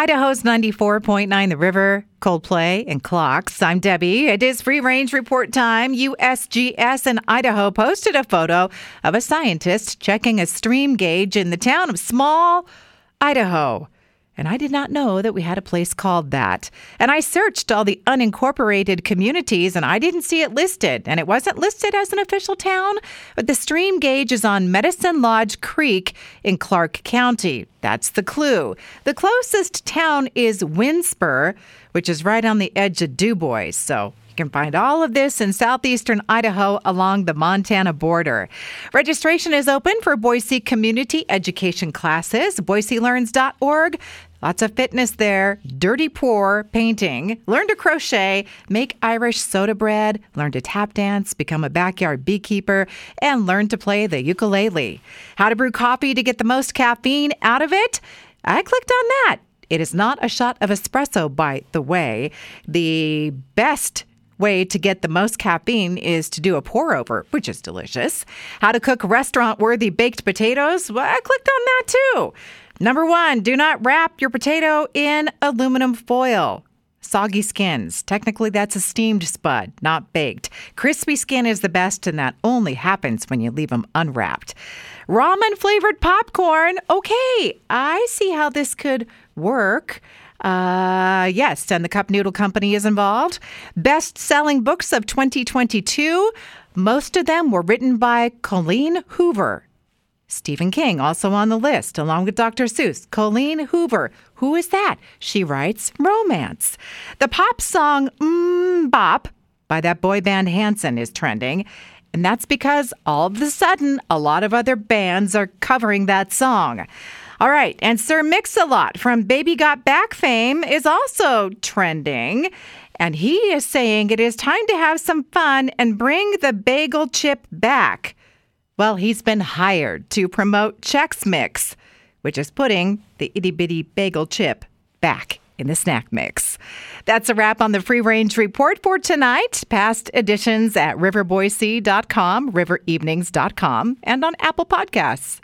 Idaho's 94.9 The River, Coldplay, and Clocks. I'm Debbie. It is free range report time. USGS in Idaho posted a photo of a scientist checking a stream gauge in the town of Small, Idaho. And I did not know that we had a place called that. And I searched all the unincorporated communities and I didn't see it listed. And it wasn't listed as an official town, but the stream gauge is on Medicine Lodge Creek in Clark County. That's the clue. The closest town is Winsper, which is right on the edge of Dubois. So you can find all of this in southeastern Idaho along the Montana border. Registration is open for Boise Community Education classes, boiselearns.org. Lots of fitness there. Dirty pour painting, learn to crochet, make Irish soda bread, learn to tap dance, become a backyard beekeeper, and learn to play the ukulele. How to brew coffee to get the most caffeine out of it? I clicked on that. It is not a shot of espresso, by the way. The best way to get the most caffeine is to do a pour over, which is delicious. How to cook restaurant worthy baked potatoes? Well, I clicked on that too. Number one, do not wrap your potato in aluminum foil. Soggy skins. Technically, that's a steamed spud, not baked. Crispy skin is the best, and that only happens when you leave them unwrapped. Ramen flavored popcorn. Okay, I see how this could work. Uh, yes, and the Cup Noodle Company is involved. Best selling books of 2022. Most of them were written by Colleen Hoover. Stephen King also on the list, along with Dr. Seuss. Colleen Hoover. Who is that? She writes romance. The pop song Mmm Bop by that boy band Hanson is trending. And that's because all of a sudden, a lot of other bands are covering that song. All right, and Sir Mix-a-Lot from Baby Got Back fame is also trending. And he is saying it is time to have some fun and bring the bagel chip back. Well, he's been hired to promote Chex Mix, which is putting the itty bitty bagel chip back in the snack mix. That's a wrap on the Free Range Report for tonight. Past editions at riverboise.com, riverevenings.com, and on Apple Podcasts.